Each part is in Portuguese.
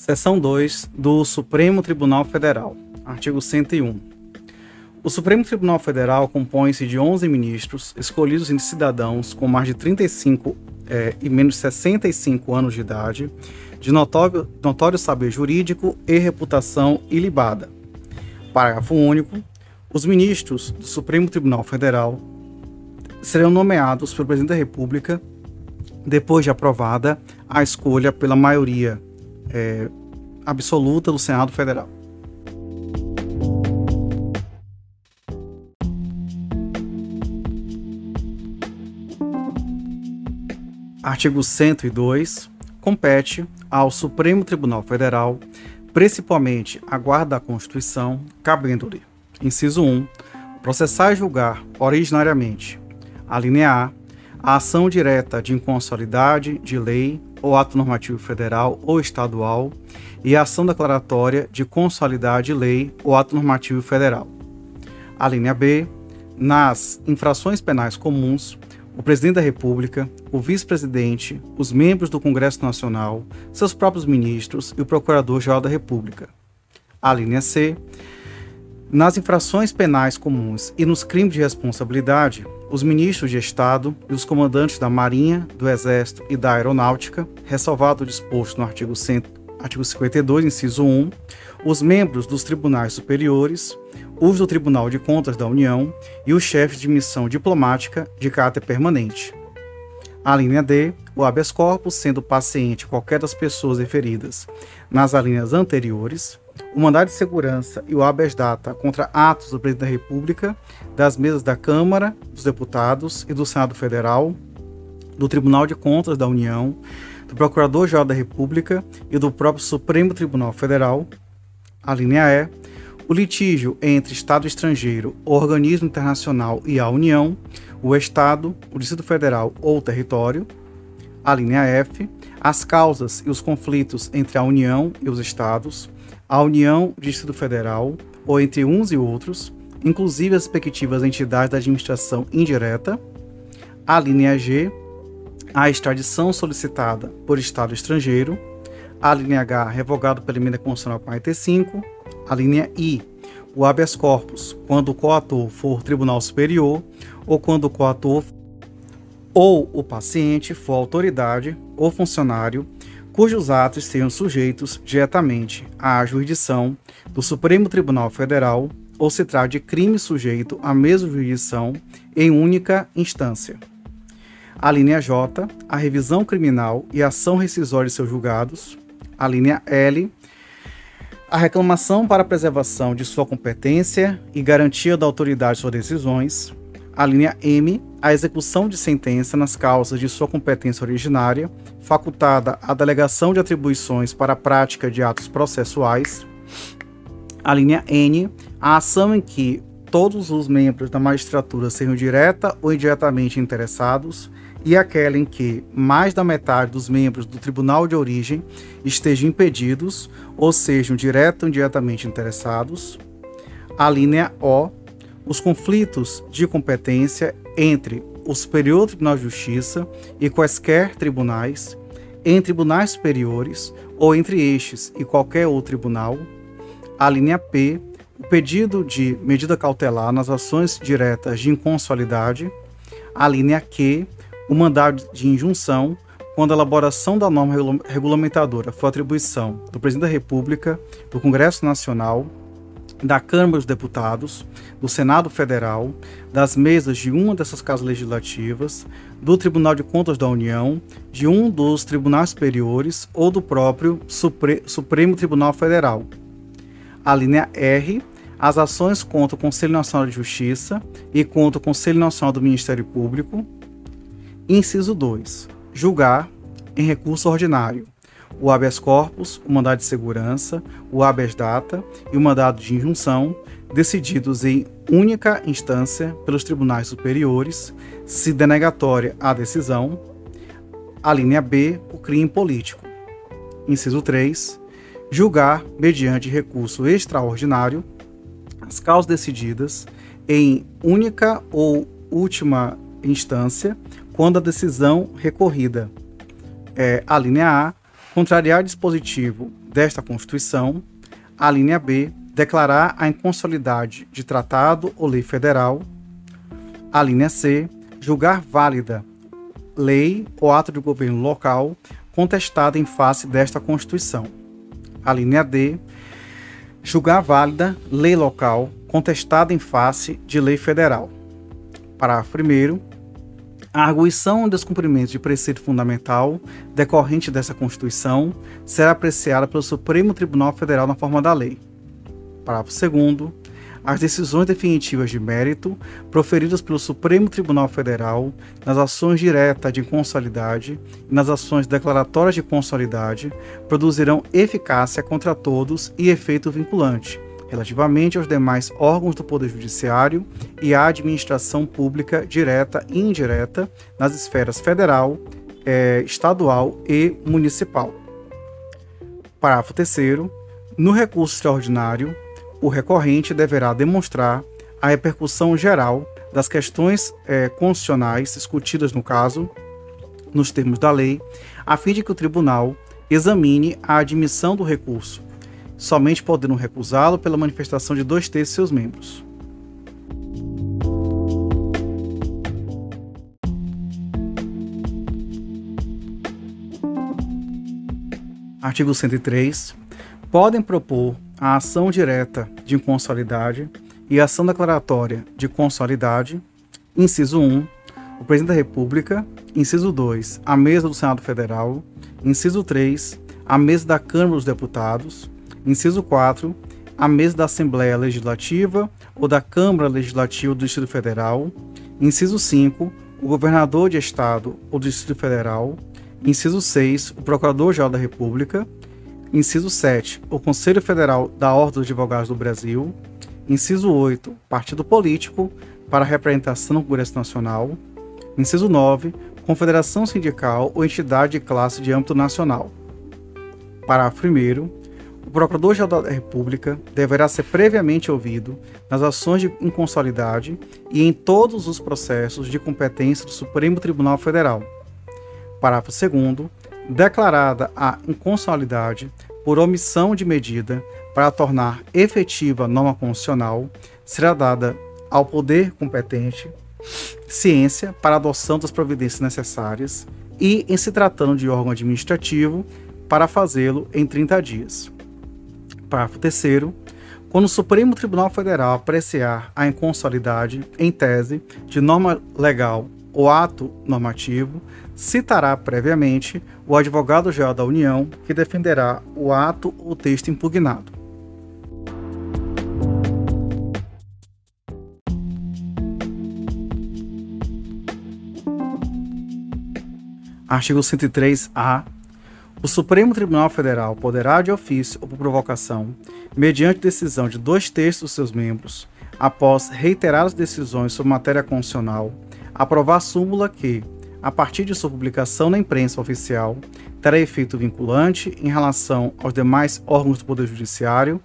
Seção 2 do Supremo Tribunal Federal, artigo 101. O Supremo Tribunal Federal compõe-se de 11 ministros escolhidos entre cidadãos com mais de 35 é, e menos de 65 anos de idade, de notório, notório saber jurídico e reputação ilibada. Parágrafo único. Os ministros do Supremo Tribunal Federal serão nomeados pelo Presidente da República depois de aprovada a escolha pela maioria é, absoluta do Senado Federal. Artigo 102. Compete ao Supremo Tribunal Federal, principalmente a Guarda da Constituição, cabendo-lhe, inciso 1, processar e julgar originariamente, a linha A, a ação direta de inconstitucionalidade de lei ou ato normativo federal ou estadual e a ação declaratória de constitucionalidade de lei ou ato normativo federal. A linha B, nas infrações penais comuns, o presidente da República, o vice-presidente, os membros do Congresso Nacional, seus próprios ministros e o Procurador-Geral da República. A linha C, nas infrações penais comuns e nos crimes de responsabilidade, os ministros de Estado e os comandantes da Marinha, do Exército e da Aeronáutica, ressalvado o disposto no artigo, 100, artigo 52, inciso 1, os membros dos tribunais superiores, os do Tribunal de Contas da União e os chefes de missão diplomática de caráter permanente. A linha D, o habeas corpus, sendo paciente qualquer das pessoas referidas nas alíneas anteriores, o mandado de segurança e o habeas data contra atos do presidente da República, das mesas da Câmara dos Deputados e do Senado Federal, do Tribunal de Contas da União, do Procurador-Geral da República e do próprio Supremo Tribunal Federal. A linha E, o litígio entre Estado estrangeiro, organismo internacional e a União, o Estado, o Distrito Federal ou o território. A linha F, as causas e os conflitos entre a União e os Estados a União, Distrito Federal, ou entre uns e outros, inclusive as respectivas entidades da administração indireta. A linha G, a extradição solicitada por Estado estrangeiro. A linha H, revogado pela emenda constitucional 45. A linha I, o habeas corpus, quando o coator for tribunal superior ou quando o coator ou o paciente for autoridade ou funcionário cujos atos sejam sujeitos diretamente à jurisdição do Supremo Tribunal Federal ou se trata de crime sujeito à mesma jurisdição em única instância. A linha J, a revisão criminal e a ação rescisória de seus julgados. A linha L, a reclamação para preservação de sua competência e garantia da autoridade de suas decisões. A linha M, a execução de sentença nas causas de sua competência originária facultada a delegação de atribuições para a prática de atos processuais. A linha N, a ação em que todos os membros da magistratura sejam direta ou indiretamente interessados, e aquela em que mais da metade dos membros do tribunal de origem estejam impedidos ou sejam direto ou indiretamente interessados. A linha O, os conflitos de competência entre o Superior Tribunal de Justiça e quaisquer tribunais em tribunais superiores ou entre estes e qualquer outro tribunal. A linha P, o pedido de medida cautelar nas ações diretas de inconstitucionalidade. A linha Q, o mandado de injunção, quando a elaboração da norma regulamentadora for atribuição do Presidente da República, do Congresso Nacional, da Câmara dos Deputados, do Senado Federal, das mesas de uma dessas casas legislativas, do Tribunal de Contas da União, de um dos tribunais superiores ou do próprio Supre Supremo Tribunal Federal. A linha R, as ações contra o Conselho Nacional de Justiça e contra o Conselho Nacional do Ministério Público. Inciso 2. Julgar em recurso ordinário o habeas corpus, o mandado de segurança, o habeas data e o mandado de injunção, decididos em única instância pelos tribunais superiores, se denegatória a decisão. A linha B, o crime político. Inciso 3. Julgar, mediante recurso extraordinário, as causas decididas em única ou última instância, quando a decisão recorrida é a linha A contrariar dispositivo desta Constituição. A linha B, declarar a inconsolidade de tratado ou lei federal. A linha C, julgar válida lei ou ato de governo local contestada em face desta Constituição. A linha D, julgar válida lei local contestada em face de lei federal. Parágrafo 1 a arguição ou descumprimento de preceito fundamental decorrente dessa Constituição será apreciada pelo Supremo Tribunal Federal na forma da lei. Parágrafo 2 as decisões definitivas de mérito proferidas pelo Supremo Tribunal Federal nas ações diretas de consolidade e nas ações declaratórias de consolidade produzirão eficácia contra todos e efeito vinculante, relativamente aos demais órgãos do Poder Judiciário e à administração pública direta e indireta nas esferas federal, eh, estadual e municipal. Parágrafo 3. No recurso extraordinário, o recorrente deverá demonstrar a repercussão geral das questões eh, constitucionais discutidas no caso, nos termos da lei, a fim de que o tribunal examine a admissão do recurso somente podendo recusá-lo pela manifestação de dois terços de seus membros. Artigo 103. Podem propor a ação direta de inconsolidade e a ação declaratória de consolidade, inciso 1, o Presidente da República, inciso 2, a mesa do Senado Federal, inciso 3, a mesa da Câmara dos Deputados, Inciso 4. A mesa da Assembleia Legislativa ou da Câmara Legislativa do Distrito Federal. Inciso 5. O governador de Estado ou do Distrito Federal. Inciso 6. O Procurador-Geral da República. Inciso 7. O Conselho Federal da Ordem dos Advogados do Brasil. Inciso 8. Partido político para representação no Congresso Nacional. Inciso 9. Confederação sindical ou entidade de classe de âmbito nacional. Parágrafo 1 o Procurador-Geral da República deverá ser previamente ouvido nas ações de inconsolidade e em todos os processos de competência do Supremo Tribunal Federal. Parágrafo 2 declarada a inconsolidade por omissão de medida para tornar efetiva norma constitucional, será dada ao poder competente ciência para adoção das providências necessárias e, em se tratando de órgão administrativo, para fazê-lo em 30 dias. Parágrafo 3 quando o Supremo Tribunal Federal apreciar a inconsolidade, em tese, de norma legal ou ato normativo, citará previamente o advogado-geral da União, que defenderá o ato ou texto impugnado. Artigo 103-A o Supremo Tribunal Federal poderá, de ofício ou por provocação, mediante decisão de dois terços dos seus membros, após reiteradas decisões sobre matéria constitucional, aprovar súmula que, a partir de sua publicação na imprensa oficial, terá efeito vinculante em relação aos demais órgãos do Poder Judiciário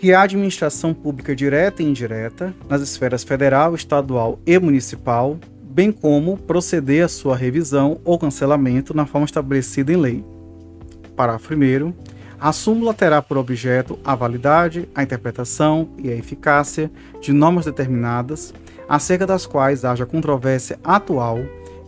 e à administração pública direta e indireta, nas esferas federal, estadual e municipal, bem como proceder à sua revisão ou cancelamento na forma estabelecida em lei. Parágrafo 1. A súmula terá por objeto a validade, a interpretação e a eficácia de normas determinadas, acerca das quais haja controvérsia atual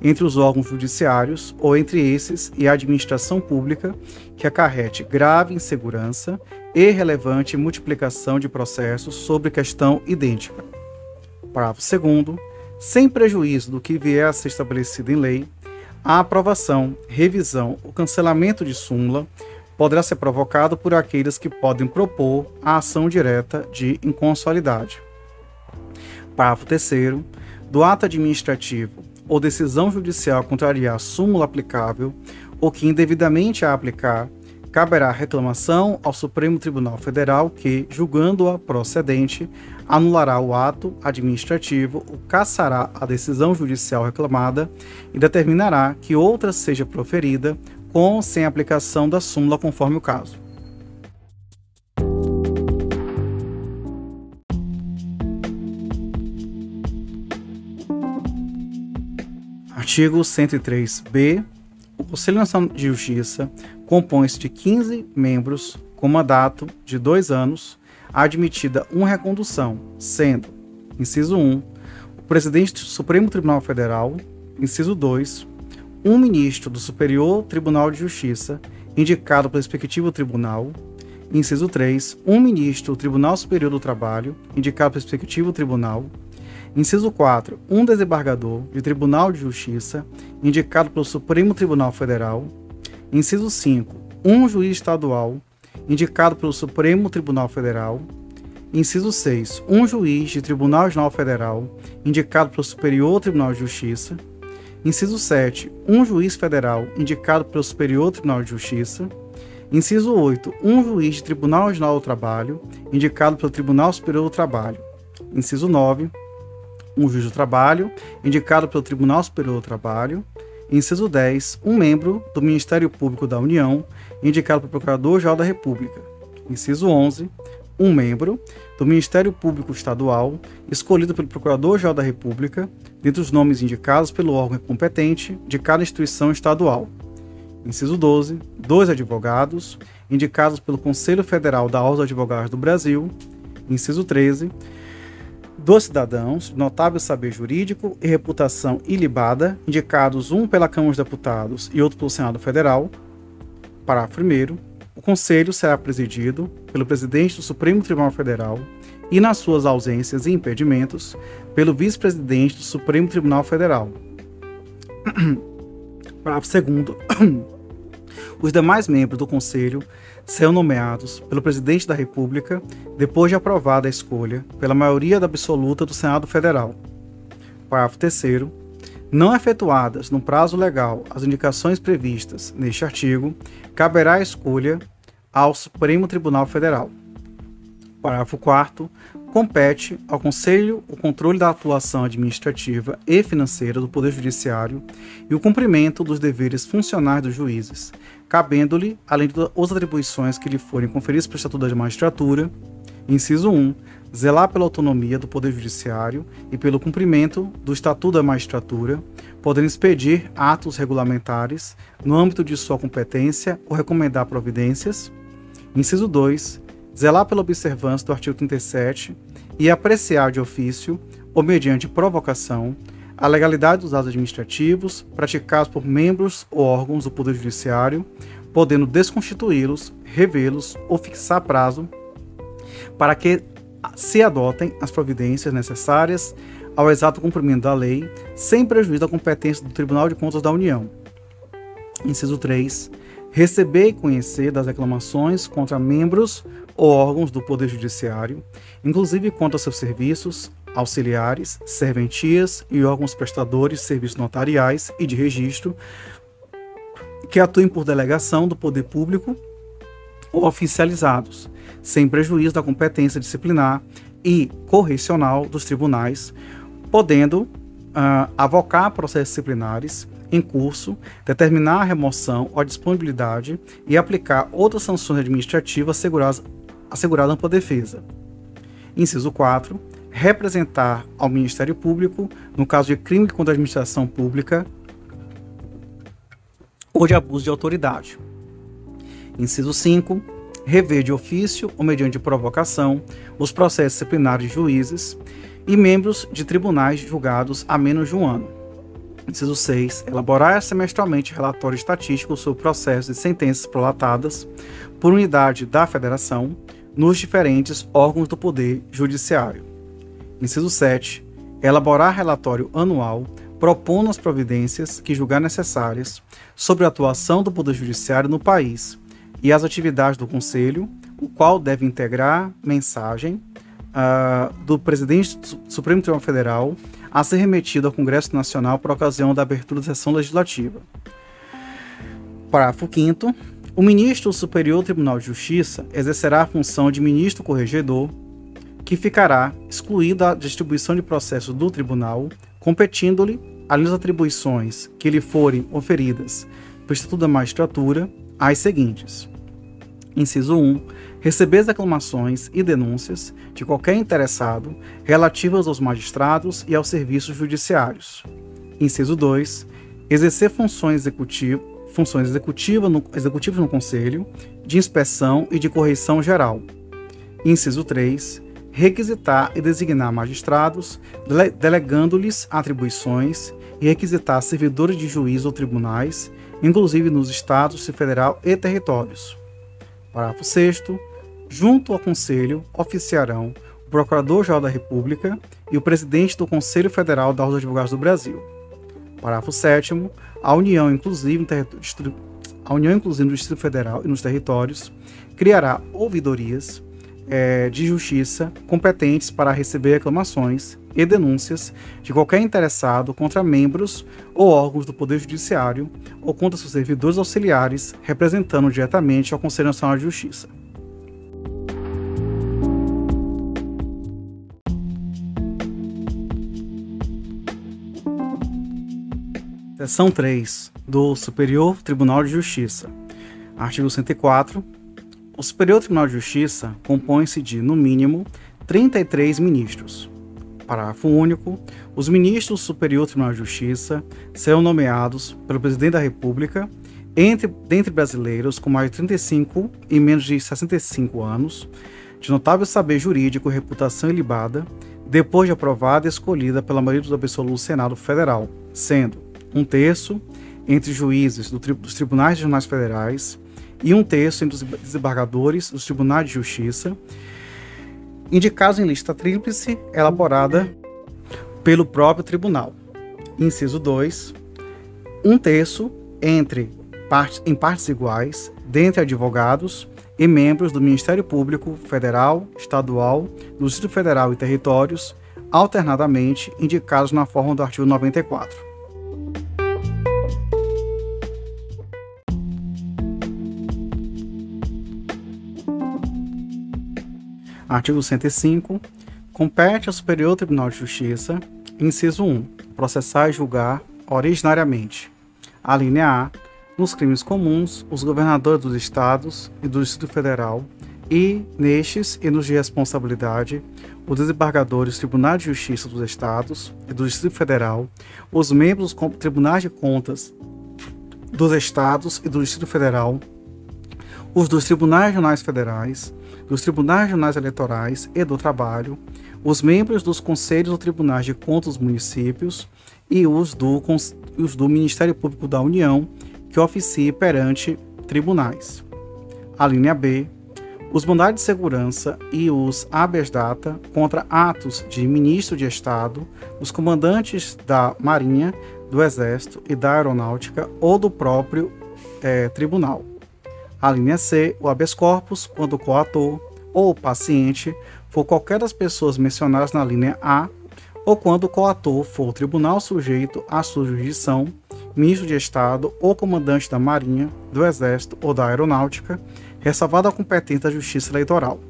entre os órgãos judiciários ou entre esses e a administração pública, que acarrete grave insegurança e relevante multiplicação de processos sobre questão idêntica. Parágrafo 2 sem prejuízo do que vier a ser estabelecido em lei, a aprovação, revisão ou cancelamento de súmula poderá ser provocado por aqueles que podem propor a ação direta de inconsolidade. Parágrafo 3 do ato administrativo ou decisão judicial contrariar a súmula aplicável ou que indevidamente a aplicar, caberá reclamação ao Supremo Tribunal Federal que, julgando-a procedente, anulará o ato administrativo, o cassará a decisão judicial reclamada e determinará que outra seja proferida com ou sem aplicação da súmula conforme o caso. Artigo 103b. O Conselho Nacional de Justiça compõe-se de 15 membros com mandato de dois anos, admitida uma recondução, sendo, inciso 1, o presidente do Supremo Tribunal Federal, inciso 2, um ministro do Superior Tribunal de Justiça, indicado pelo respectivo tribunal, inciso 3, um ministro do Tribunal Superior do Trabalho, indicado pelo respectivo tribunal, inciso 4, um desembargador de Tribunal de Justiça, indicado pelo Supremo Tribunal Federal, inciso 5, um juiz estadual, indicado pelo Supremo Tribunal Federal. Inciso 6. Um juiz de Tribunal Regional Federal, indicado pelo Superior Tribunal de Justiça. Inciso 7. Um juiz federal, indicado pelo Superior Tribunal de Justiça. Inciso 8. Um juiz de Tribunal Regional do Trabalho, indicado pelo Tribunal Superior do Trabalho. Inciso 9. Um juiz do trabalho, indicado pelo Tribunal Superior do Trabalho. Inciso 10. Um membro do Ministério Público da União, indicado pelo Procurador-Geral da República. Inciso 11. Um membro do Ministério Público Estadual, escolhido pelo Procurador-Geral da República, dentre os nomes indicados pelo órgão competente de cada instituição estadual. Inciso 12. Dois advogados, indicados pelo Conselho Federal da Ordem dos Advogados do Brasil. Inciso 13 dos cidadãos, notável saber jurídico e reputação ilibada, indicados um pela Câmara dos Deputados e outro pelo Senado Federal. Parágrafo 1. O Conselho será presidido pelo presidente do Supremo Tribunal Federal e, nas suas ausências e impedimentos, pelo vice-presidente do Supremo Tribunal Federal. Parágrafo 2. Os demais membros do Conselho serão nomeados pelo Presidente da República depois de aprovada a escolha pela maioria absoluta do Senado Federal. Parágrafo 3. Não efetuadas no prazo legal as indicações previstas neste artigo, caberá a escolha ao Supremo Tribunal Federal. Parágrafo 4 compete ao Conselho o controle da atuação administrativa e financeira do Poder Judiciário e o cumprimento dos deveres funcionais dos juízes, cabendo-lhe, além de outras atribuições que lhe forem conferidas pelo Estatuto da Magistratura, inciso 1, zelar pela autonomia do Poder Judiciário e pelo cumprimento do Estatuto da Magistratura, podendo expedir atos regulamentares no âmbito de sua competência ou recomendar providências. Inciso 2, zelar pela observância do artigo 37 e apreciar de ofício ou mediante provocação a legalidade dos atos administrativos praticados por membros ou órgãos do Poder Judiciário, podendo desconstituí-los, revê-los ou fixar prazo para que se adotem as providências necessárias ao exato cumprimento da lei, sem prejuízo da competência do Tribunal de Contas da União. Inciso 3. Receber e conhecer das reclamações contra membros ou órgãos do Poder Judiciário, inclusive contra seus serviços, auxiliares, serventias e órgãos prestadores de serviços notariais e de registro que atuem por delegação do poder público ou oficializados, sem prejuízo da competência disciplinar e correcional dos tribunais, podendo uh, avocar processos disciplinares em curso, determinar a remoção ou a disponibilidade e aplicar outras sanções administrativas asseguradas, asseguradas defesa. Inciso 4 representar ao Ministério Público no caso de crime contra a administração pública ou de abuso de autoridade. Inciso 5. Rever de ofício ou mediante provocação os processos disciplinares de juízes e membros de tribunais julgados há menos de um ano. Inciso 6. Elaborar semestralmente relatório estatístico sobre processos de sentenças prolatadas por unidade da Federação nos diferentes órgãos do Poder Judiciário. Inciso 7. Elaborar relatório anual propondo as providências que julgar necessárias sobre a atuação do Poder Judiciário no país e as atividades do Conselho, o qual deve integrar mensagem uh, do presidente do Supremo Tribunal Federal a ser remetido ao Congresso Nacional por ocasião da abertura da sessão legislativa. Parágrafo 5. O ministro do Superior Tribunal de Justiça exercerá a função de ministro corregedor que ficará excluído da distribuição de processos do tribunal, competindo-lhe, além das atribuições que lhe forem oferidas pelo Estatuto da Magistratura, as seguintes. Inciso 1. Receber as reclamações e denúncias de qualquer interessado relativas aos magistrados e aos serviços judiciários. Inciso 2. Exercer funções executivas funções executivas no, executivas no Conselho, de inspeção e de correição geral. Inciso 3. Requisitar e designar magistrados, dele, delegando-lhes atribuições e requisitar servidores de juízo ou tribunais, inclusive nos estados, federal e territórios. Parágrafo 6 junto ao Conselho oficiarão o Procurador-Geral da República e o Presidente do Conselho Federal da Ordem dos Advogados do Brasil. Parágrafo 7 a União, inclusive, a União, inclusive no Distrito Federal e nos territórios, criará ouvidorias é, de justiça competentes para receber reclamações e denúncias de qualquer interessado contra membros ou órgãos do Poder Judiciário ou contra seus servidores auxiliares, representando diretamente ao Conselho Nacional de Justiça. Seção 3 do Superior Tribunal de Justiça. Artigo 104. O Superior Tribunal de Justiça compõe-se de, no mínimo, 33 ministros. Parágrafo único. Os ministros do Superior Tribunal de Justiça serão nomeados pelo Presidente da República entre, dentre brasileiros com mais de 35 e menos de 65 anos, de notável saber jurídico e reputação ilibada, depois de aprovada e escolhida pela maioria dos absolutos do Senado Federal, sendo um terço entre juízes do tri dos tribunais regionais federais e um terço entre os desembargadores dos tribunais de justiça, indicados em lista tríplice elaborada pelo próprio tribunal. Inciso 2. Um terço entre parte, em partes iguais dentre advogados e membros do Ministério Público Federal, Estadual, do Distrito Federal e Territórios, alternadamente indicados na forma do artigo 94. Artigo 105. Compete ao Superior Tribunal de Justiça, inciso 1, processar e julgar originariamente. A linha A, nos crimes comuns, os governadores dos estados e do Distrito Federal e, nestes e nos de responsabilidade, os desembargadores dos tribunais de justiça dos estados e do Distrito Federal, os membros dos tribunais de contas dos estados e do Distrito Federal, os dos tribunais regionais federais, dos tribunais regionais eleitorais e do trabalho, os membros dos conselhos ou tribunais de contas dos municípios e os do, os do Ministério Público da União, que oficie perante tribunais. A linha B, os mandados de segurança e os habeas data contra atos de ministro de Estado, os comandantes da Marinha, do Exército e da Aeronáutica ou do próprio é, tribunal. A linha C, o habeas corpus, quando o coator ou o paciente for qualquer das pessoas mencionadas na linha A, ou quando o coator for o tribunal sujeito à sua jurisdição, ministro de Estado ou comandante da Marinha, do Exército ou da Aeronáutica, ressalvado a competência da Justiça Eleitoral.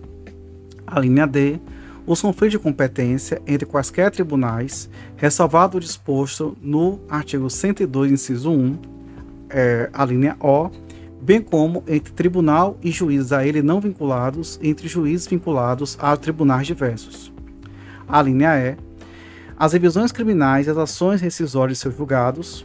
A linha D, os conflitos de competência entre quaisquer tribunais, ressalvado o disposto no artigo 102, inciso 1, é, a linha O, bem como entre tribunal e juízes a ele não vinculados, entre juízes vinculados a tribunais diversos. A linha E. As revisões criminais e as ações rescisórias de seus julgados.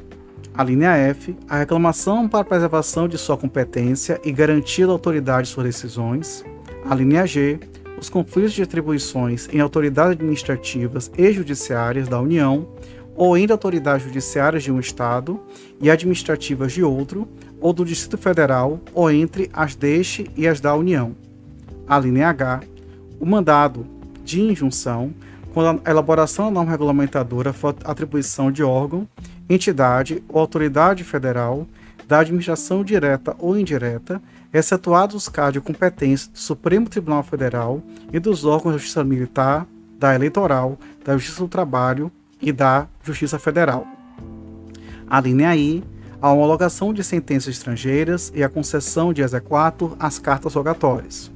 A linha F. A reclamação para preservação de sua competência e garantia da autoridade de suas decisões. A linha G. Os conflitos de atribuições em autoridades administrativas e judiciárias da União ou entre autoridades judiciárias de um Estado e administrativas de outro, ou do Distrito Federal, ou entre as deste e as da União. A linha H, o mandado de injunção, quando a elaboração da norma regulamentadora for atribuição de órgão, entidade ou autoridade federal, da administração direta ou indireta, excetuados os casos de competência do Supremo Tribunal Federal e dos órgãos da Justiça Militar, da Eleitoral, da Justiça do Trabalho e da Justiça Federal. A linha I, a homologação de sentenças estrangeiras e a concessão de exequatur às cartas rogatórias.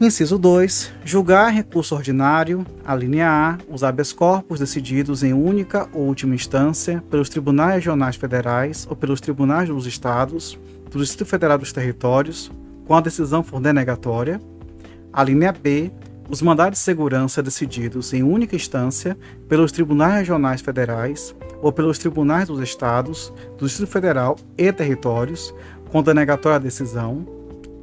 Inciso 2. Julgar recurso ordinário, a linha A, os habeas corpus decididos em única ou última instância pelos tribunais regionais federais ou pelos tribunais dos estados, do Distrito Federal dos Territórios, com a decisão for denegatória. A linha B, os mandados de segurança decididos em única instância pelos tribunais regionais federais ou pelos tribunais dos estados, do Distrito Federal e territórios, com denegatória decisão.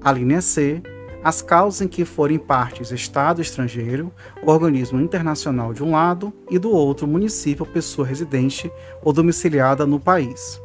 A linha C, as causas em que forem partes Estado estrangeiro, organismo internacional de um lado e do outro município ou pessoa residente ou domiciliada no país.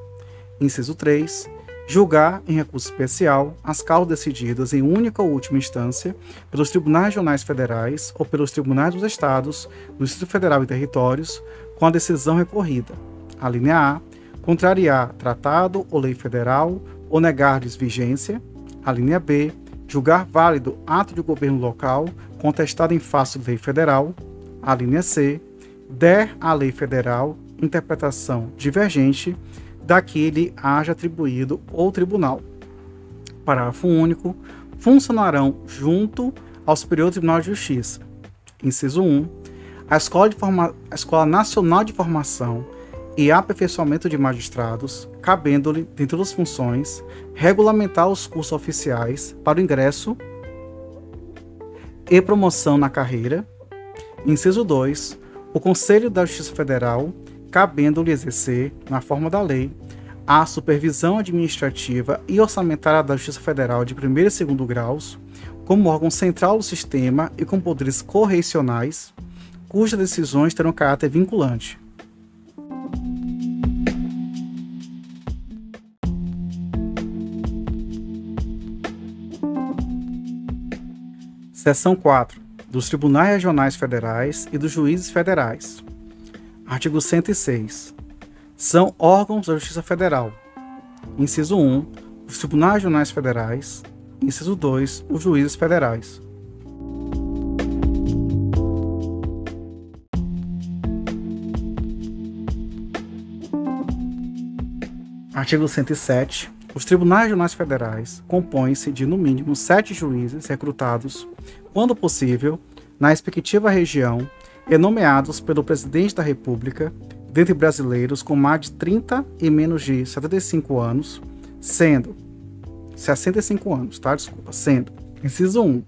Inciso 3 julgar em recurso especial as causas decididas em única ou última instância pelos tribunais regionais federais ou pelos tribunais dos estados, do Distrito Federal e territórios, com a decisão recorrida. A linha A, contrariar tratado ou lei federal ou negar-lhes vigência. A linha B, julgar válido ato de governo local contestado em face de lei federal. A linha C, der à lei federal interpretação divergente daquele haja atribuído ou tribunal. Parágrafo único. Funcionarão junto ao Superior Tribunal de Justiça. Inciso 1. A Escola, Forma... a Escola Nacional de Formação e Aperfeiçoamento de Magistrados, cabendo-lhe, dentro das funções, regulamentar os cursos oficiais para o ingresso e promoção na carreira. Inciso 2. O Conselho da Justiça Federal cabendo-lhe exercer, na forma da lei, a supervisão administrativa e orçamentária da Justiça Federal de primeiro e segundo graus, como órgão central do sistema e com poderes correicionais, cujas decisões terão caráter vinculante. Seção 4. Dos Tribunais Regionais Federais e dos Juízes Federais. Artigo 106. São órgãos da Justiça Federal. Inciso 1. Os Tribunais Regionais Federais. Inciso 2. Os Juízes Federais. Artigo 107. Os tribunais regionais federais compõem-se de, no mínimo, sete juízes recrutados, quando possível, na respectiva região e nomeados pelo Presidente da República, dentre brasileiros com mais de 30 e menos de 75 anos, sendo 65 anos, tá? Desculpa, sendo. Inciso 1.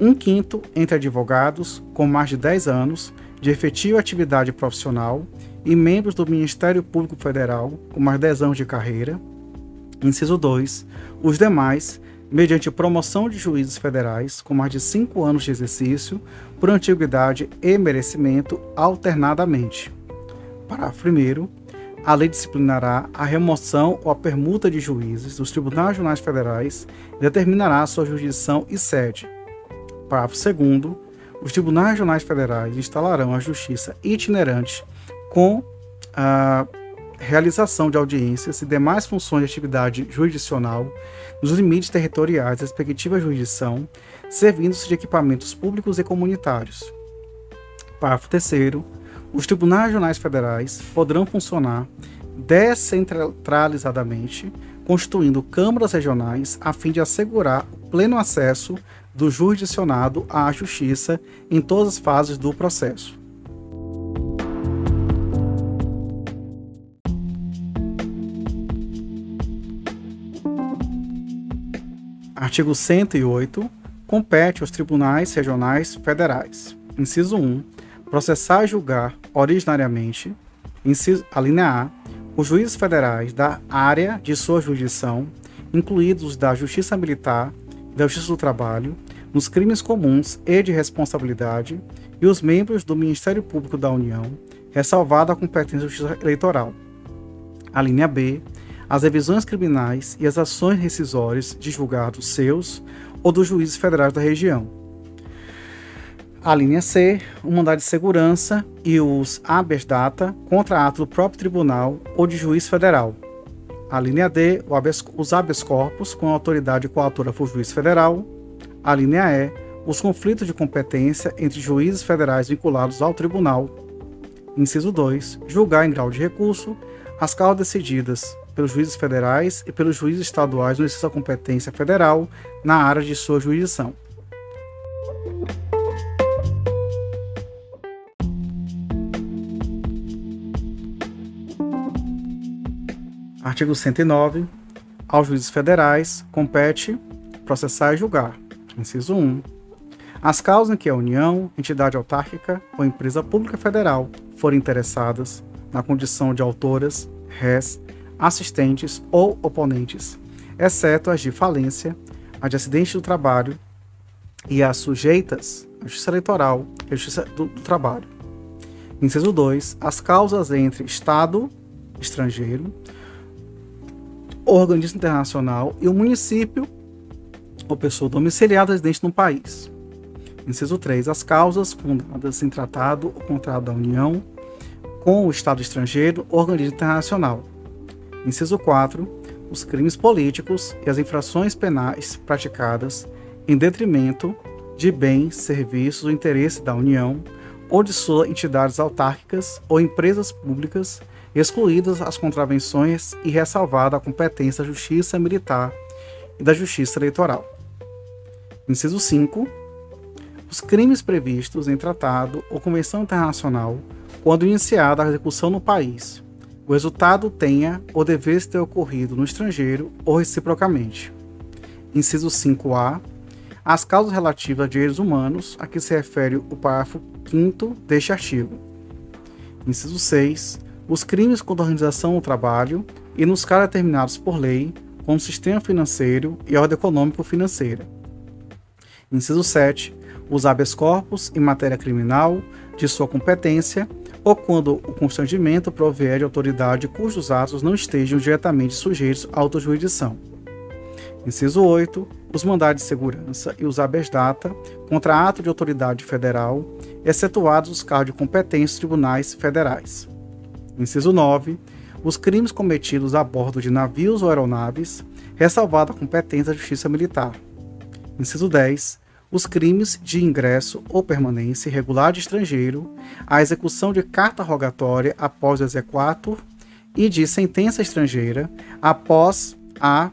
Um quinto entre advogados com mais de 10 anos de efetiva atividade profissional e membros do Ministério Público Federal com mais de 10 anos de carreira. Inciso 2. Os demais mediante promoção de juízes federais com mais de cinco anos de exercício, por antiguidade e merecimento, alternadamente. Parágrafo 1. A lei disciplinará a remoção ou a permuta de juízes dos tribunais regionais federais e determinará sua jurisdição e sede. Parágrafo 2. Os tribunais regionais federais instalarão a justiça itinerante com a realização de audiências e demais funções de atividade jurisdicional nos limites territoriais da respectiva jurisdição, servindo-se de equipamentos públicos e comunitários. Parágrafo 3 os tribunais regionais federais poderão funcionar descentralizadamente, constituindo câmaras regionais a fim de assegurar o pleno acesso do jurisdicionado à justiça em todas as fases do processo. Artigo 108. Compete aos tribunais regionais federais. Inciso 1. Processar e julgar originariamente. Inciso, a linha A. Os juízes federais da área de sua jurisdição, incluídos os da Justiça Militar e da Justiça do Trabalho, nos crimes comuns e de responsabilidade, e os membros do Ministério Público da União, ressalvada a competência da Justiça Eleitoral. A linha B as revisões criminais e as ações rescisórias de julgados seus ou dos juízes federais da região. A linha C, o mandado de segurança e os habeas data contra ato do próprio tribunal ou de juiz federal. A linha D, habeas, os habeas corpus com autoridade coautora por juiz federal. A linha E, os conflitos de competência entre juízes federais vinculados ao tribunal. Inciso 2. Julgar em grau de recurso as causas decididas pelos juízes federais e pelos juízes estaduais no exercício da competência federal na área de sua jurisdição. Artigo 109. Aos juízes federais compete processar e julgar. Inciso 1. As causas em que a União, entidade autárquica ou empresa pública federal forem interessadas na condição de autoras, réis, assistentes ou oponentes, exceto as de falência, as de acidente do trabalho e as sujeitas à justiça eleitoral e à justiça do, do trabalho. Inciso 2. As causas entre Estado, estrangeiro, organismo internacional e o município ou pessoa domiciliada residente no país. Inciso 3. As causas fundadas em tratado ou contrato da União com o Estado estrangeiro organismo internacional. Inciso 4. Os crimes políticos e as infrações penais praticadas em detrimento de bens, serviços ou interesse da União ou de suas entidades autárquicas ou empresas públicas, excluídas as contravenções e ressalvada a competência da Justiça Militar e da Justiça Eleitoral. Inciso 5. Os crimes previstos em tratado ou convenção internacional quando iniciada a execução no país, o resultado tenha ou devesse ter ocorrido no estrangeiro ou reciprocamente. Inciso 5A. As causas relativas a direitos humanos a que se refere o parágrafo 5 deste artigo. Inciso 6. Os crimes contra a organização do trabalho e nos casos determinados por lei, como sistema financeiro e ordem econômico-financeira. Inciso 7. Os habeas corpus em matéria criminal de sua competência ou quando o constrangimento provier de autoridade cujos atos não estejam diretamente sujeitos à autojurisdição. Inciso 8 os mandados de segurança e os habeas data contra ato de autoridade federal, excetuados os cargos de competência dos tribunais federais. Inciso 9. Os crimes cometidos a bordo de navios ou aeronaves, ressalvada a competência da Justiça Militar. Inciso 10. Os crimes de ingresso ou permanência irregular de estrangeiro, a execução de carta rogatória após o exequatur e de sentença estrangeira após a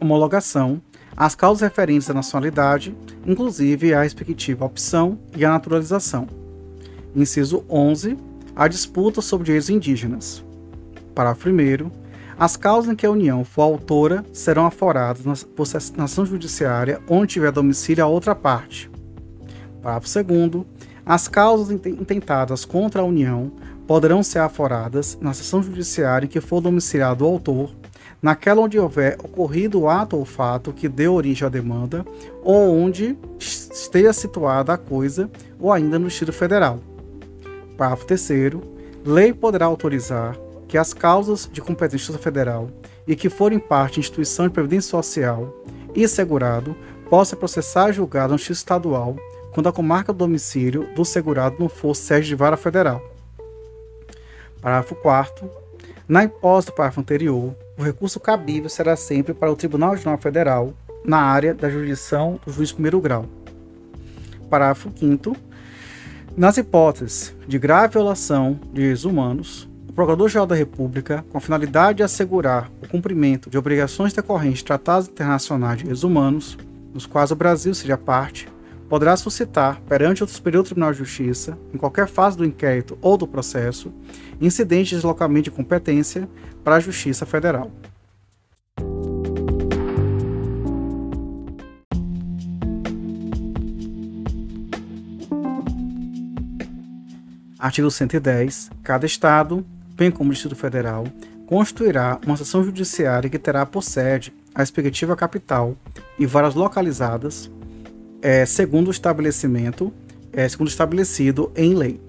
homologação, as causas referentes à nacionalidade, inclusive a respectiva opção e a naturalização. Inciso 11. A disputa sobre direitos indígenas. Parágrafo 1. As causas em que a União for autora serão aforadas na ação judiciária onde tiver domicílio a outra parte. Parágrafo 2. As causas intentadas contra a União poderão ser aforadas na sessão judiciária em que for domiciliado o autor naquela onde houver ocorrido o ato ou fato que deu origem à demanda, ou onde esteja situada a coisa, ou ainda no Distrito Federal. Parágrafo 3. Lei poderá autorizar que as causas de competência federal e que forem parte de instituição de previdência social e segurado possa processar julgar na justiça estadual quando a comarca do domicílio do segurado não for sede de vara federal. Parágrafo 4 Na hipótese do parágrafo anterior, o recurso cabível será sempre para o Tribunal Regional Federal, na área da jurisdição do juiz primeiro grau. Parágrafo 5 Nas hipóteses de grave violação de direitos humanos, Procurador-Geral da República, com a finalidade de assegurar o cumprimento de obrigações decorrentes de tratados internacionais de direitos humanos, nos quais o Brasil seja parte, poderá suscitar, perante o Superior Tribunal de Justiça, em qualquer fase do inquérito ou do processo, incidente de deslocamento de competência para a Justiça Federal. Artigo 110. Cada Estado, bem como o Distrito Federal, constituirá uma seção judiciária que terá por sede a respectiva capital e varas localizadas é, segundo o estabelecimento, é, segundo estabelecido em lei.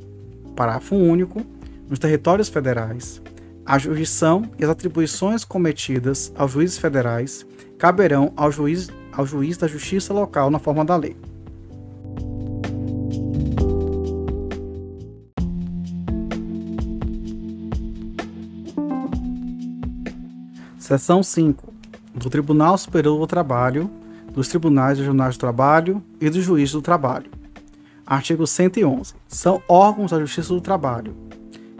Parágrafo único. Nos territórios federais, a jurisdição e as atribuições cometidas aos juízes federais caberão ao juiz, ao juiz da justiça local na forma da lei. Seção 5. Do Tribunal Superior do Trabalho, dos Tribunais Regionais do Trabalho e dos Juízes do Trabalho. Artigo 111. São órgãos da Justiça do Trabalho.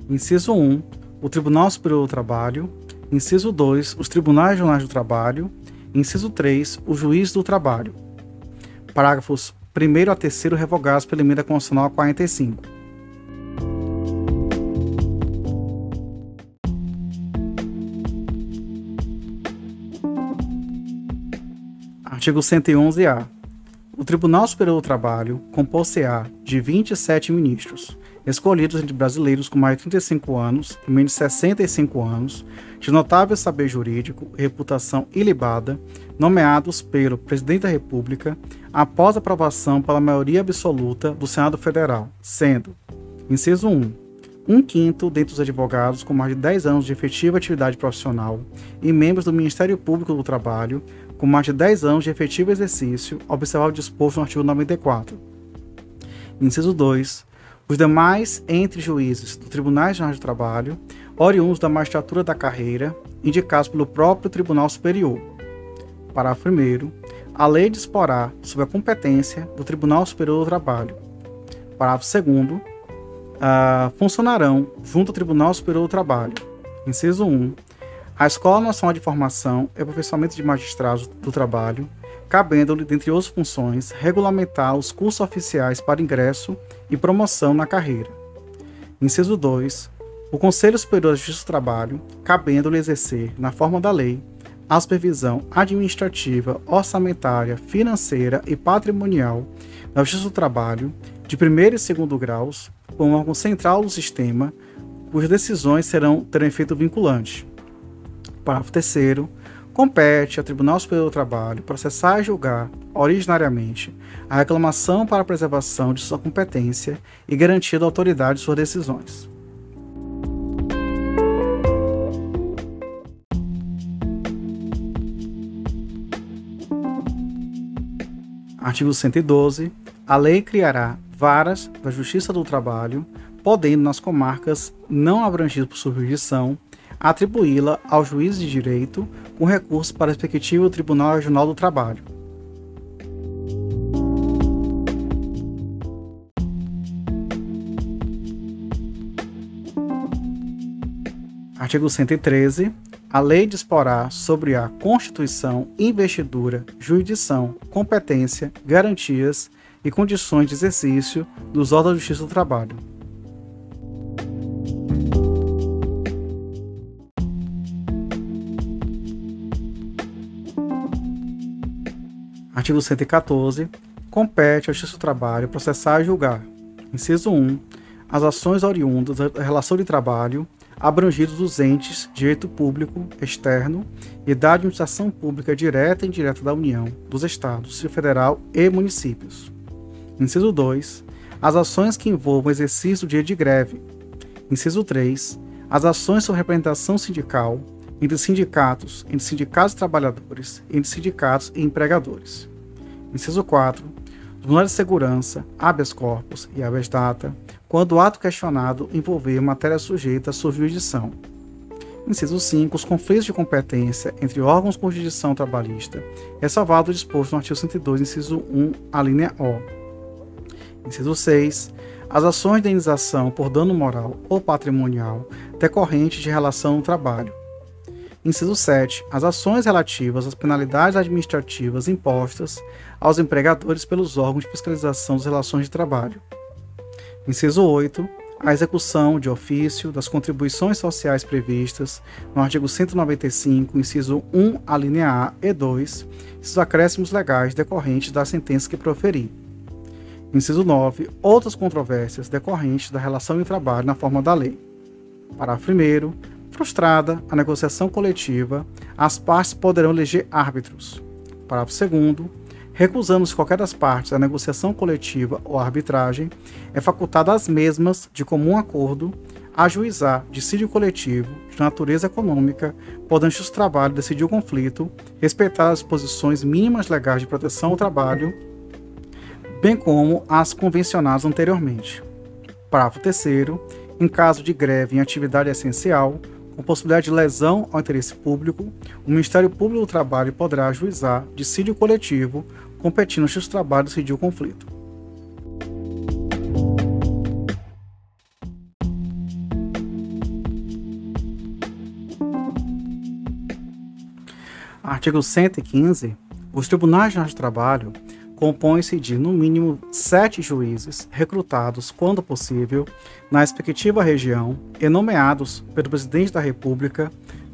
Inciso 1. O Tribunal Superior do Trabalho. Inciso 2. Os Tribunais Regionais do Trabalho. Inciso 3. O Juiz do Trabalho. Parágrafos 1 a 3 revogados pela Emenda Constitucional 45. Artigo 111-A. o Tribunal Superior do Trabalho compor-se-á de 27 ministros, escolhidos entre brasileiros com mais de 35 anos e menos de 65 anos, de notável saber jurídico e reputação ilibada, nomeados pelo Presidente da República após aprovação pela maioria absoluta do Senado Federal, sendo, inciso 1, um quinto dentre os advogados com mais de 10 anos de efetiva atividade profissional e membros do Ministério Público do Trabalho com mais de 10 anos de efetivo exercício, observar o disposto no artigo 94. Inciso 2. Os demais entre juízes do Tribunal Geral de Trabalho, oriundos da magistratura da carreira, indicados pelo próprio Tribunal Superior. Parágrafo 1. A lei disporá sobre a competência do Tribunal Superior do Trabalho. Parágrafo 2. Uh, funcionarão junto ao Tribunal Superior do Trabalho. Inciso 1 a Escola Nacional de Formação e Aperfeiçoamento de Magistrados do Trabalho, cabendo-lhe, dentre outras funções, regulamentar os cursos oficiais para ingresso e promoção na carreira. Inciso 2. O Conselho Superior de Justiça do Trabalho, cabendo-lhe exercer, na forma da lei, a supervisão administrativa, orçamentária, financeira e patrimonial da Justiça do Trabalho, de primeiro e segundo graus, como órgão central do sistema, cujas decisões serão terem efeito vinculante Parágrafo 3 compete ao Tribunal Superior do Trabalho processar e julgar, originariamente, a reclamação para a preservação de sua competência e garantia da autoridade de suas decisões. Artigo 112. A lei criará varas da Justiça do Trabalho, podendo, nas comarcas não abrangidas por sua jurisdição, atribuí-la ao juiz de direito com recurso para a respectiva do Tribunal Regional do Trabalho. Artigo 113. A lei disporá sobre a constituição, investidura, jurisdição, competência, garantias e condições de exercício dos órgãos de justiça do trabalho Artigo 114. Compete ao Justiça do Trabalho processar e julgar. Inciso 1. As ações oriundas da relação de trabalho abrangidos dos entes direito público externo e da administração pública direta e indireta da União, dos Estados, Federal e municípios. Inciso 2. As ações que envolvam exercício do dia de greve. Inciso 3. As ações sobre representação sindical entre sindicatos, entre sindicatos e trabalhadores, entre sindicatos e empregadores. Inciso 4. Os tribunais de segurança, habeas corpus e habeas data, quando o ato questionado envolver matéria sujeita à sua jurisdição. Inciso 5. Os conflitos de competência entre órgãos com jurisdição trabalhista é salvado o disposto no artigo 102, inciso 1, a linha O. Inciso 6. As ações de indenização por dano moral ou patrimonial decorrentes de relação no trabalho, Inciso 7. As ações relativas às penalidades administrativas impostas aos empregadores pelos órgãos de fiscalização das relações de trabalho. Inciso 8. A execução de ofício das contribuições sociais previstas no artigo 195, inciso 1, a linha A e 2, esses acréscimos legais decorrentes da sentença que proferir. Inciso 9. Outras controvérsias decorrentes da relação de trabalho na forma da lei. Parágrafo 1. Frustrada a negociação coletiva, as partes poderão eleger árbitros. Parágrafo 2. Recusando-se qualquer das partes a negociação coletiva ou arbitragem, é facultada às mesmas, de comum acordo, ajuizar dissídio coletivo de natureza econômica, podendo o trabalho decidir o conflito, respeitar as posições mínimas legais de proteção ao trabalho, bem como as convencionadas anteriormente. Parágrafo 3. Em caso de greve em atividade essencial, com possibilidade de lesão ao interesse público, o Ministério Público do Trabalho poderá ajuizar dissídio coletivo, competindo aos seus trabalhos decidir o conflito. Artigo 115. Os tribunais de trabalho compõe-se de, no mínimo, sete juízes recrutados, quando possível, na respectiva região e nomeados pelo Presidente da República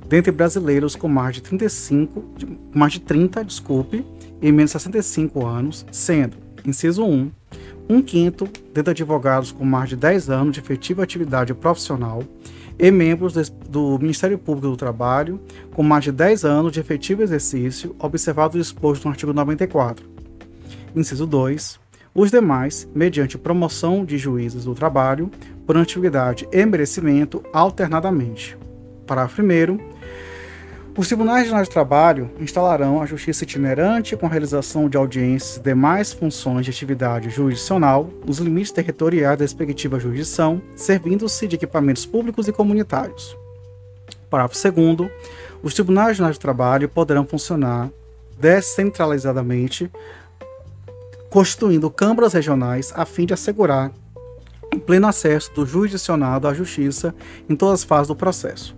dentre brasileiros com mais de 35, mais de 30, desculpe, e menos de 65 anos, sendo, inciso 1, um quinto dentre advogados com mais de 10 anos de efetiva atividade profissional e membros do Ministério Público do Trabalho com mais de 10 anos de efetivo exercício, observado o disposto no artigo 94. Inciso 2. Os demais, mediante promoção de juízes do trabalho, por antiguidade e merecimento, alternadamente. Parágrafo 1. Os tribunais de trabalho instalarão a justiça itinerante com a realização de audiências e demais funções de atividade jurisdicional nos limites territoriais da respectiva jurisdição, servindo-se de equipamentos públicos e comunitários. Parágrafo 2. Os tribunais de trabalho poderão funcionar descentralizadamente, constituindo câmaras regionais a fim de assegurar o pleno acesso do jurisdicionado à justiça em todas as fases do processo.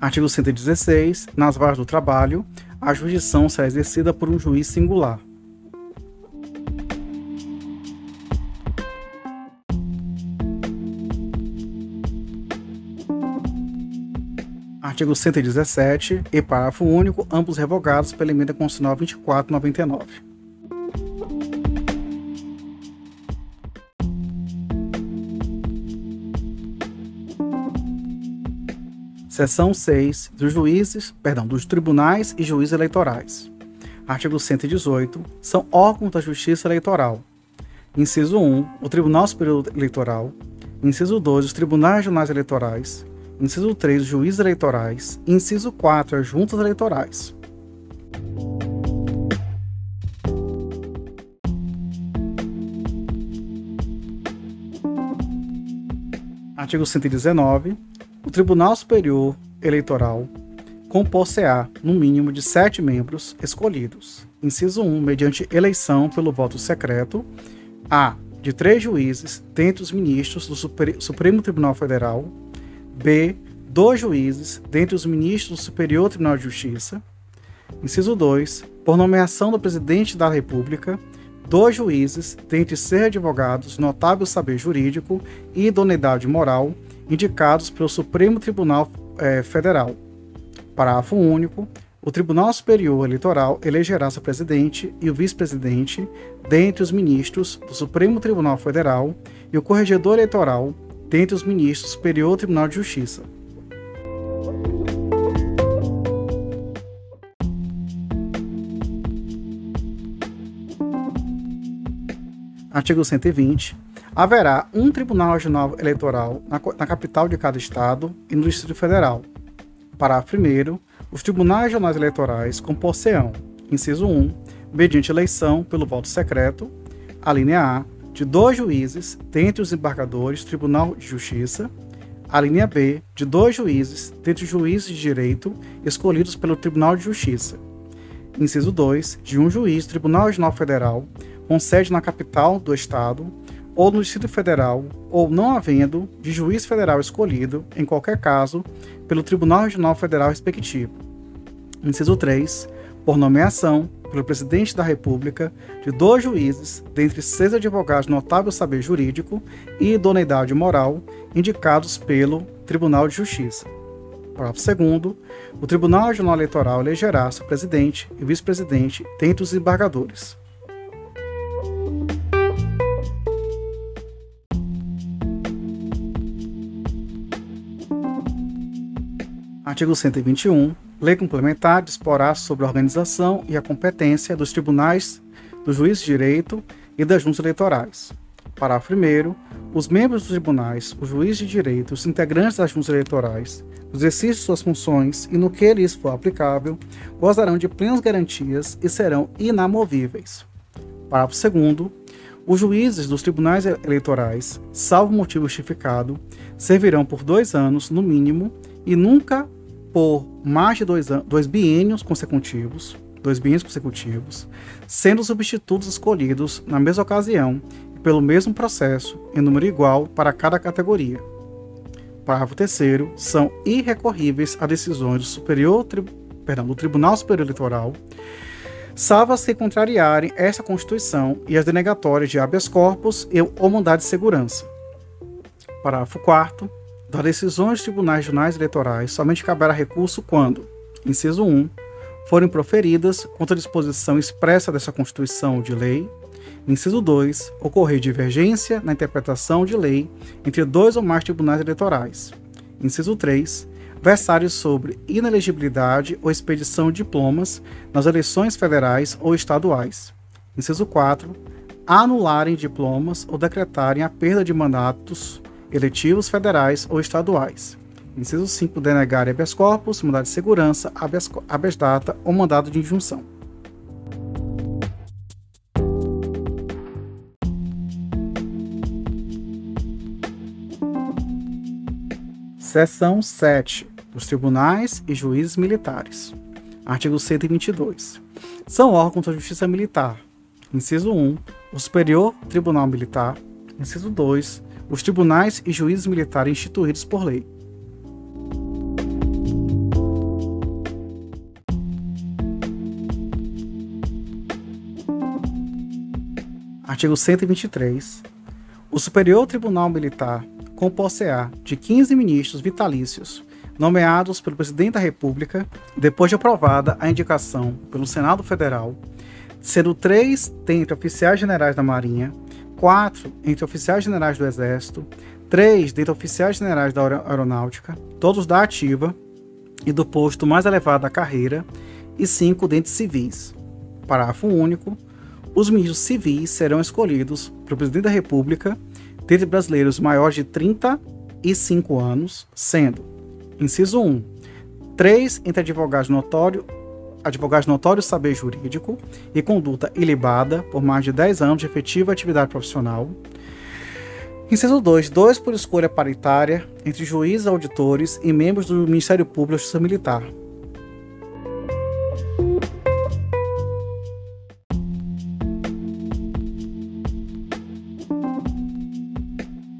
Artigo 116. Nas varas do trabalho, a jurisdição será exercida por um juiz singular. Artigo 117 e parágrafo único, ambos revogados pela emenda constitucional 2499. Seção 6 dos juízes, perdão, dos tribunais e juízes eleitorais. Artigo 118. São órgãos da Justiça Eleitoral. Inciso 1, o Tribunal Superior Eleitoral. Inciso 2, os Tribunais Regionais Eleitorais. Inciso 3, os juízes eleitorais. Inciso 4, as juntas eleitorais. Artigo 119 o Tribunal Superior Eleitoral compor-se-á, no mínimo, de sete membros escolhidos. Inciso 1, mediante eleição pelo voto secreto. A. De três juízes, dentre os ministros do Supremo Tribunal Federal. B. Dois juízes, dentre os ministros do Superior Tribunal de Justiça. Inciso 2. Por nomeação do Presidente da República, dois juízes, dentre seis advogados, notável saber jurídico e idoneidade moral, indicados pelo Supremo Tribunal eh, Federal. Parágrafo único. O Tribunal Superior Eleitoral elegerá seu presidente e o vice-presidente dentre os ministros do Supremo Tribunal Federal e o corregedor eleitoral dentre os ministros do Superior Tribunal de Justiça. Artigo 120 haverá um Tribunal Regional Eleitoral na, na capital de cada estado e no Distrito Federal. Parágrafo 1. Os tribunais regionais eleitorais compor-se-ão, inciso 1, mediante eleição pelo voto secreto, a linha A, de dois juízes dentre os embargadores do Tribunal de Justiça, a linha B, de dois juízes dentre os juízes de direito escolhidos pelo Tribunal de Justiça. Inciso 2, de um juiz Tribunal Regional Federal com sede na capital do Estado ou no Distrito Federal, ou não havendo de juiz federal escolhido, em qualquer caso, pelo Tribunal Regional Federal respectivo. Inciso 3. Por nomeação, pelo Presidente da República, de dois juízes, dentre seis advogados notável saber jurídico e idoneidade moral, indicados pelo Tribunal de Justiça. Parágrafo 2. O Tribunal Regional Eleitoral elegerá seu presidente e vice-presidente dentre os embargadores. Artigo 121. Lei complementar disporá sobre a organização e a competência dos tribunais, dos juízes de direito e das juntas eleitorais. Parágrafo 1. Os membros dos tribunais, os juízes de direito, os integrantes das juntas eleitorais, no exercício de suas funções e no que lhes for aplicável, gozarão de plenas garantias e serão inamovíveis. Parágrafo 2. Os juízes dos tribunais eleitorais, salvo motivo justificado, servirão por dois anos, no mínimo, e nunca por mais de dois, dois biênios consecutivos, dois biênios consecutivos, sendo substitutos escolhidos na mesma ocasião e pelo mesmo processo em número igual para cada categoria. Parágrafo 3 são irrecorríveis as decisões do, superior, perdão, do Tribunal Superior Eleitoral salvo se contrariarem esta Constituição e as denegatórias de habeas corpus e ou mandado de segurança. Parágrafo 4 das decisões dos tribunais regionais eleitorais somente caberá recurso quando, inciso 1, forem proferidas contra a disposição expressa dessa Constituição de lei, inciso 2, ocorrer divergência na interpretação de lei entre dois ou mais tribunais eleitorais, inciso 3, versarem sobre inelegibilidade ou expedição de diplomas nas eleições federais ou estaduais, inciso 4, anularem diplomas ou decretarem a perda de mandatos eletivos federais ou estaduais. Inciso 5. Denegar habeas corpus, mandado de segurança, habeas, habeas data ou mandado de injunção. Seção 7. Dos tribunais e juízes militares. Artigo 122. São órgãos da Justiça Militar. Inciso 1. O Superior Tribunal Militar. Inciso 2 os tribunais e juízes militares instituídos por lei. Artigo 123. O Superior Tribunal Militar compor-se-á de 15 ministros vitalícios, nomeados pelo Presidente da República, depois de aprovada a indicação pelo Senado Federal, sendo três dentre oficiais generais da Marinha, quatro entre oficiais generais do Exército, três dentre oficiais generais da Aeronáutica, todos da ativa e do posto mais elevado da carreira, e cinco dentre civis. Parágrafo único. Os ministros civis serão escolhidos pelo Presidente da República dentre brasileiros maiores de 35 anos, sendo, inciso 1, três entre advogados notórios advogados notórios saber jurídico e conduta ilibada por mais de 10 anos de efetiva atividade profissional. Inciso 2. Dois por escolha paritária entre juízes, auditores e membros do Ministério Público e Justiça Militar.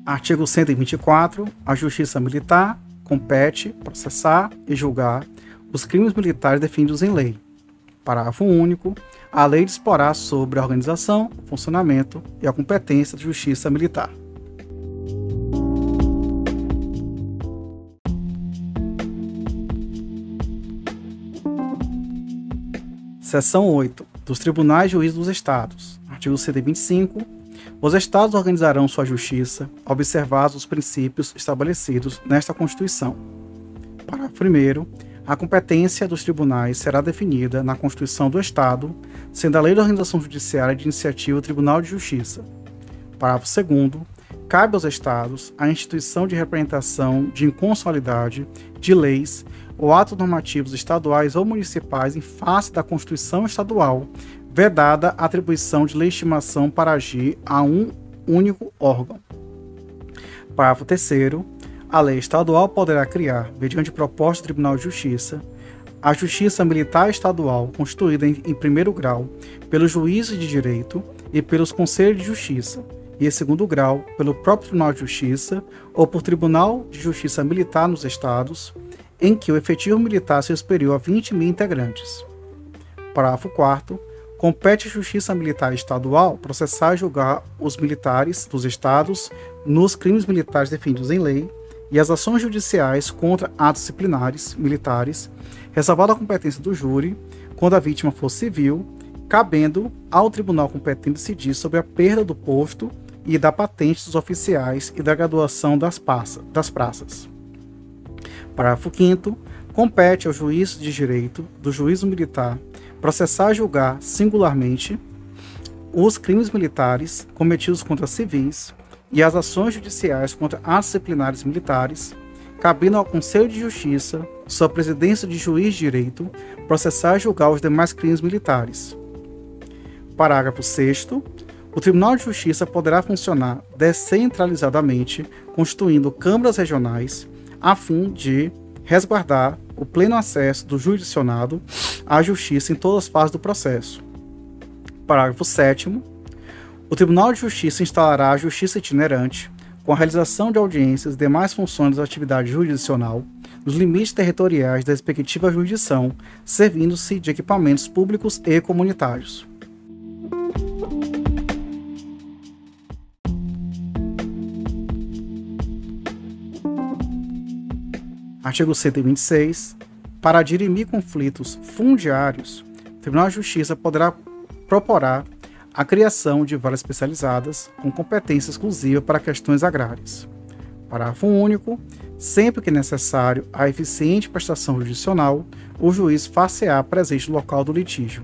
Artigo 124. A Justiça Militar compete processar e julgar os crimes militares definidos em lei. Parágrafo único. A lei disporá sobre a organização, funcionamento e a competência da justiça militar. Seção 8. Dos Tribunais Juízes dos Estados. Artigo 125. Os Estados organizarão sua justiça, observados os princípios estabelecidos nesta Constituição. Parágrafo 1. A competência dos tribunais será definida na Constituição do Estado, sendo a Lei da Organização Judiciária de Iniciativa Tribunal de Justiça. Parágrafo 2 Cabe aos Estados a instituição de representação de inconstitucionalidade de leis ou atos normativos estaduais ou municipais em face da Constituição Estadual, vedada a atribuição de legitimação para agir a um único órgão. Parágrafo 3 a lei estadual poderá criar, mediante proposta do Tribunal de Justiça, a Justiça Militar Estadual, constituída em, em primeiro grau pelos juízes de direito e pelos conselhos de justiça, e em segundo grau pelo próprio Tribunal de Justiça ou por Tribunal de Justiça Militar nos Estados, em que o efetivo militar seja superior a 20 mil integrantes. Parágrafo 4 compete à Justiça Militar Estadual processar e julgar os militares dos estados nos crimes militares definidos em lei e as ações judiciais contra atos disciplinares militares, ressalvada a competência do júri, quando a vítima for civil, cabendo ao tribunal competente decidir sobre a perda do posto e da patente dos oficiais e da graduação das, passa, das praças. Parágrafo 5 compete ao juiz de direito do juízo militar processar e julgar singularmente os crimes militares cometidos contra civis e as ações judiciais contra atos disciplinares militares, cabendo ao Conselho de Justiça, sua presidência de juiz de direito, processar e julgar os demais crimes militares. Parágrafo 6 o Tribunal de Justiça poderá funcionar descentralizadamente, constituindo câmaras regionais, a fim de resguardar o pleno acesso do jurisdicionado à justiça em todas as fases do processo. Parágrafo 7 o Tribunal de Justiça instalará a justiça itinerante, com a realização de audiências e demais funções da atividade jurisdicional, nos limites territoriais da respectiva jurisdição, servindo-se de equipamentos públicos e comunitários. Artigo 126. Para dirimir conflitos fundiários, o Tribunal de Justiça poderá proporar a criação de varas especializadas com competência exclusiva para questões agrárias. Parágrafo único. Sempre que necessário a eficiente prestação judicional, o juiz far-se-á presente no local do litígio,